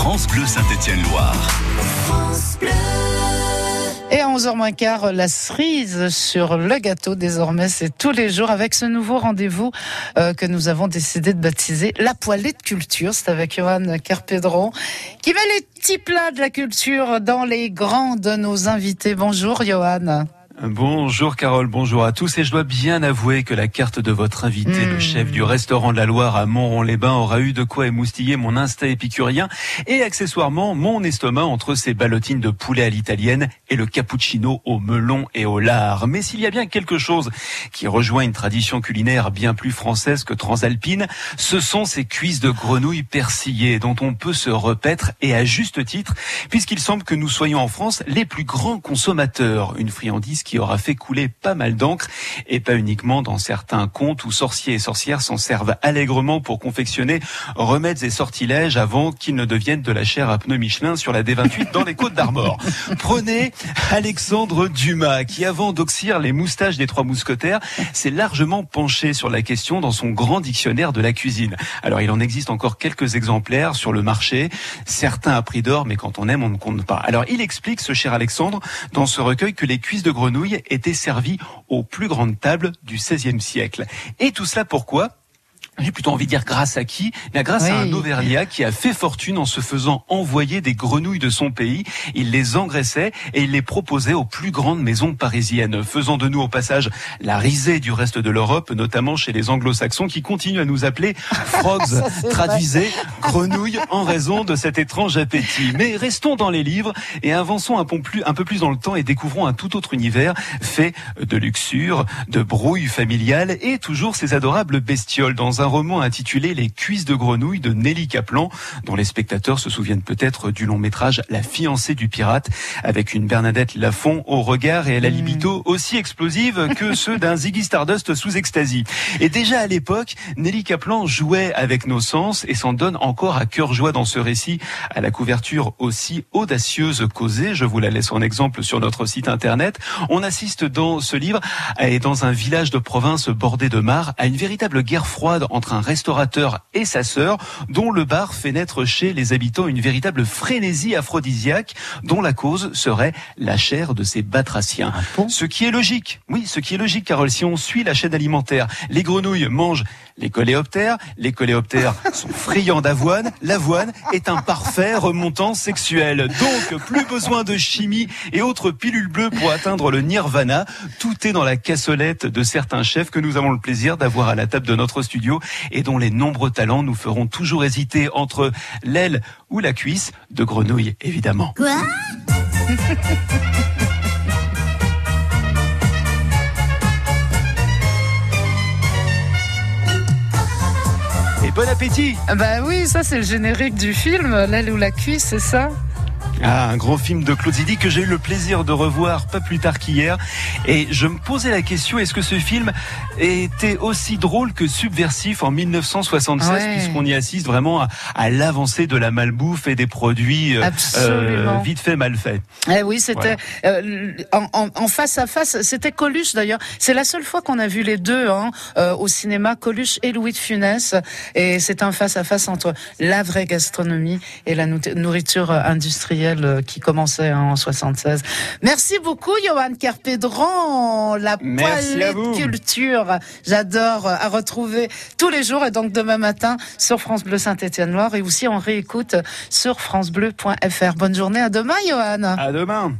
France Bleu Saint-Étienne-Loire. Et à 11h 15 la cerise sur le gâteau. Désormais, c'est tous les jours avec ce nouveau rendez-vous euh, que nous avons décidé de baptiser la poêlée de culture. C'est avec Johan Carpedron qui met les petits plats de la culture dans les grands de nos invités. Bonjour Johan. Bonjour Carole, bonjour à tous et je dois bien avouer que la carte de votre invité, le hmm. chef du restaurant de la Loire à Montron-les-Bains, aura eu de quoi émoustiller mon instinct épicurien et accessoirement mon estomac entre ces ballotines de poulet à l'italienne et le cappuccino au melon et au lard. Mais s'il y a bien quelque chose qui rejoint une tradition culinaire bien plus française que transalpine, ce sont ces cuisses de grenouilles persillées dont on peut se repaître et à juste titre puisqu'il semble que nous soyons en France les plus grands consommateurs. Une friandise qui aura fait couler pas mal d'encre et pas uniquement dans certains contes où sorciers et sorcières s'en servent allègrement pour confectionner remèdes et sortilèges avant qu'ils ne deviennent de la chair à pneus Michelin sur la D28 dans les côtes d'Armor. Prenez Alexandre Dumas qui avant d'oxyre les moustaches des trois mousquetaires s'est largement penché sur la question dans son grand dictionnaire de la cuisine. Alors il en existe encore quelques exemplaires sur le marché, certains à prix d'or mais quand on aime on ne compte pas. Alors il explique ce cher Alexandre dans ce recueil que les cuisses de grenouille était servie aux plus grandes tables du XVIe siècle. Et tout cela pourquoi? J'ai plutôt envie de dire grâce à qui? Bien grâce à un Auvergnat qui a fait fortune en se faisant envoyer des grenouilles de son pays. Il les engraissait et il les proposait aux plus grandes maisons parisiennes, faisant de nous au passage la risée du reste de l'Europe, notamment chez les anglo-saxons qui continuent à nous appeler frogs, traduisez grenouilles en raison de cet étrange appétit. Mais restons dans les livres et avançons un peu plus, un peu plus dans le temps et découvrons un tout autre univers fait de luxure, de brouille familiale et toujours ces adorables bestioles. Dans un roman intitulé Les cuisses de grenouille de Nelly Kaplan, dont les spectateurs se souviennent peut-être du long métrage La fiancée du pirate, avec une Bernadette Lafont au regard et à la mm. libido aussi explosive que ceux d'un Ziggy Stardust sous extasie. Et déjà à l'époque, Nelly Kaplan jouait avec nos sens et s'en donne encore à cœur joie dans ce récit, à la couverture aussi audacieuse causée. Je vous la laisse en exemple sur notre site internet. On assiste dans ce livre et dans un village de province bordé de mar à une véritable guerre froide entre un restaurateur et sa sœur, dont le bar fait naître chez les habitants une véritable frénésie aphrodisiaque, dont la cause serait la chair de ces batraciens. Ah ce qui est logique, oui, ce qui est logique, Carole, si on suit la chaîne alimentaire, les grenouilles mangent les coléoptères, les coléoptères sont friands d'avoine, l'avoine est un parfait remontant sexuel. Donc, plus besoin de chimie et autres pilules bleues pour atteindre le nirvana. Tout est dans la cassolette de certains chefs que nous avons le plaisir d'avoir à la table de notre studio et dont les nombreux talents nous feront toujours hésiter entre l'aile ou la cuisse de grenouille, évidemment. Quoi? Et bon appétit! Bah oui, ça c'est le générique du film, l'aile ou la cuisse, c'est ça? Ah, un grand film de Claude Zidi que j'ai eu le plaisir de revoir pas plus tard qu'hier. Et je me posais la question, est-ce que ce film était aussi drôle que subversif en 1976, puisqu'on y assiste vraiment à, l'avancée de la malbouffe et des produits euh, euh, vite fait, mal fait. Eh oui, c'était euh, en, face à face. C'était Coluche d'ailleurs. C'est la seule fois qu'on a vu les deux hein, au cinéma, Coluche et Louis de Funès. Et c'est un face à face entre la vraie gastronomie et la nourriture industrielle euh, qui commençait en 76. Merci beaucoup, Johan Kerpédran, la poêlée de culture. J'adore euh, à retrouver tous les jours et donc demain matin sur France Bleu Saint-Étienne-Loire et aussi en réécoute sur francebleu.fr. Bonne journée, à demain, Johan. À demain.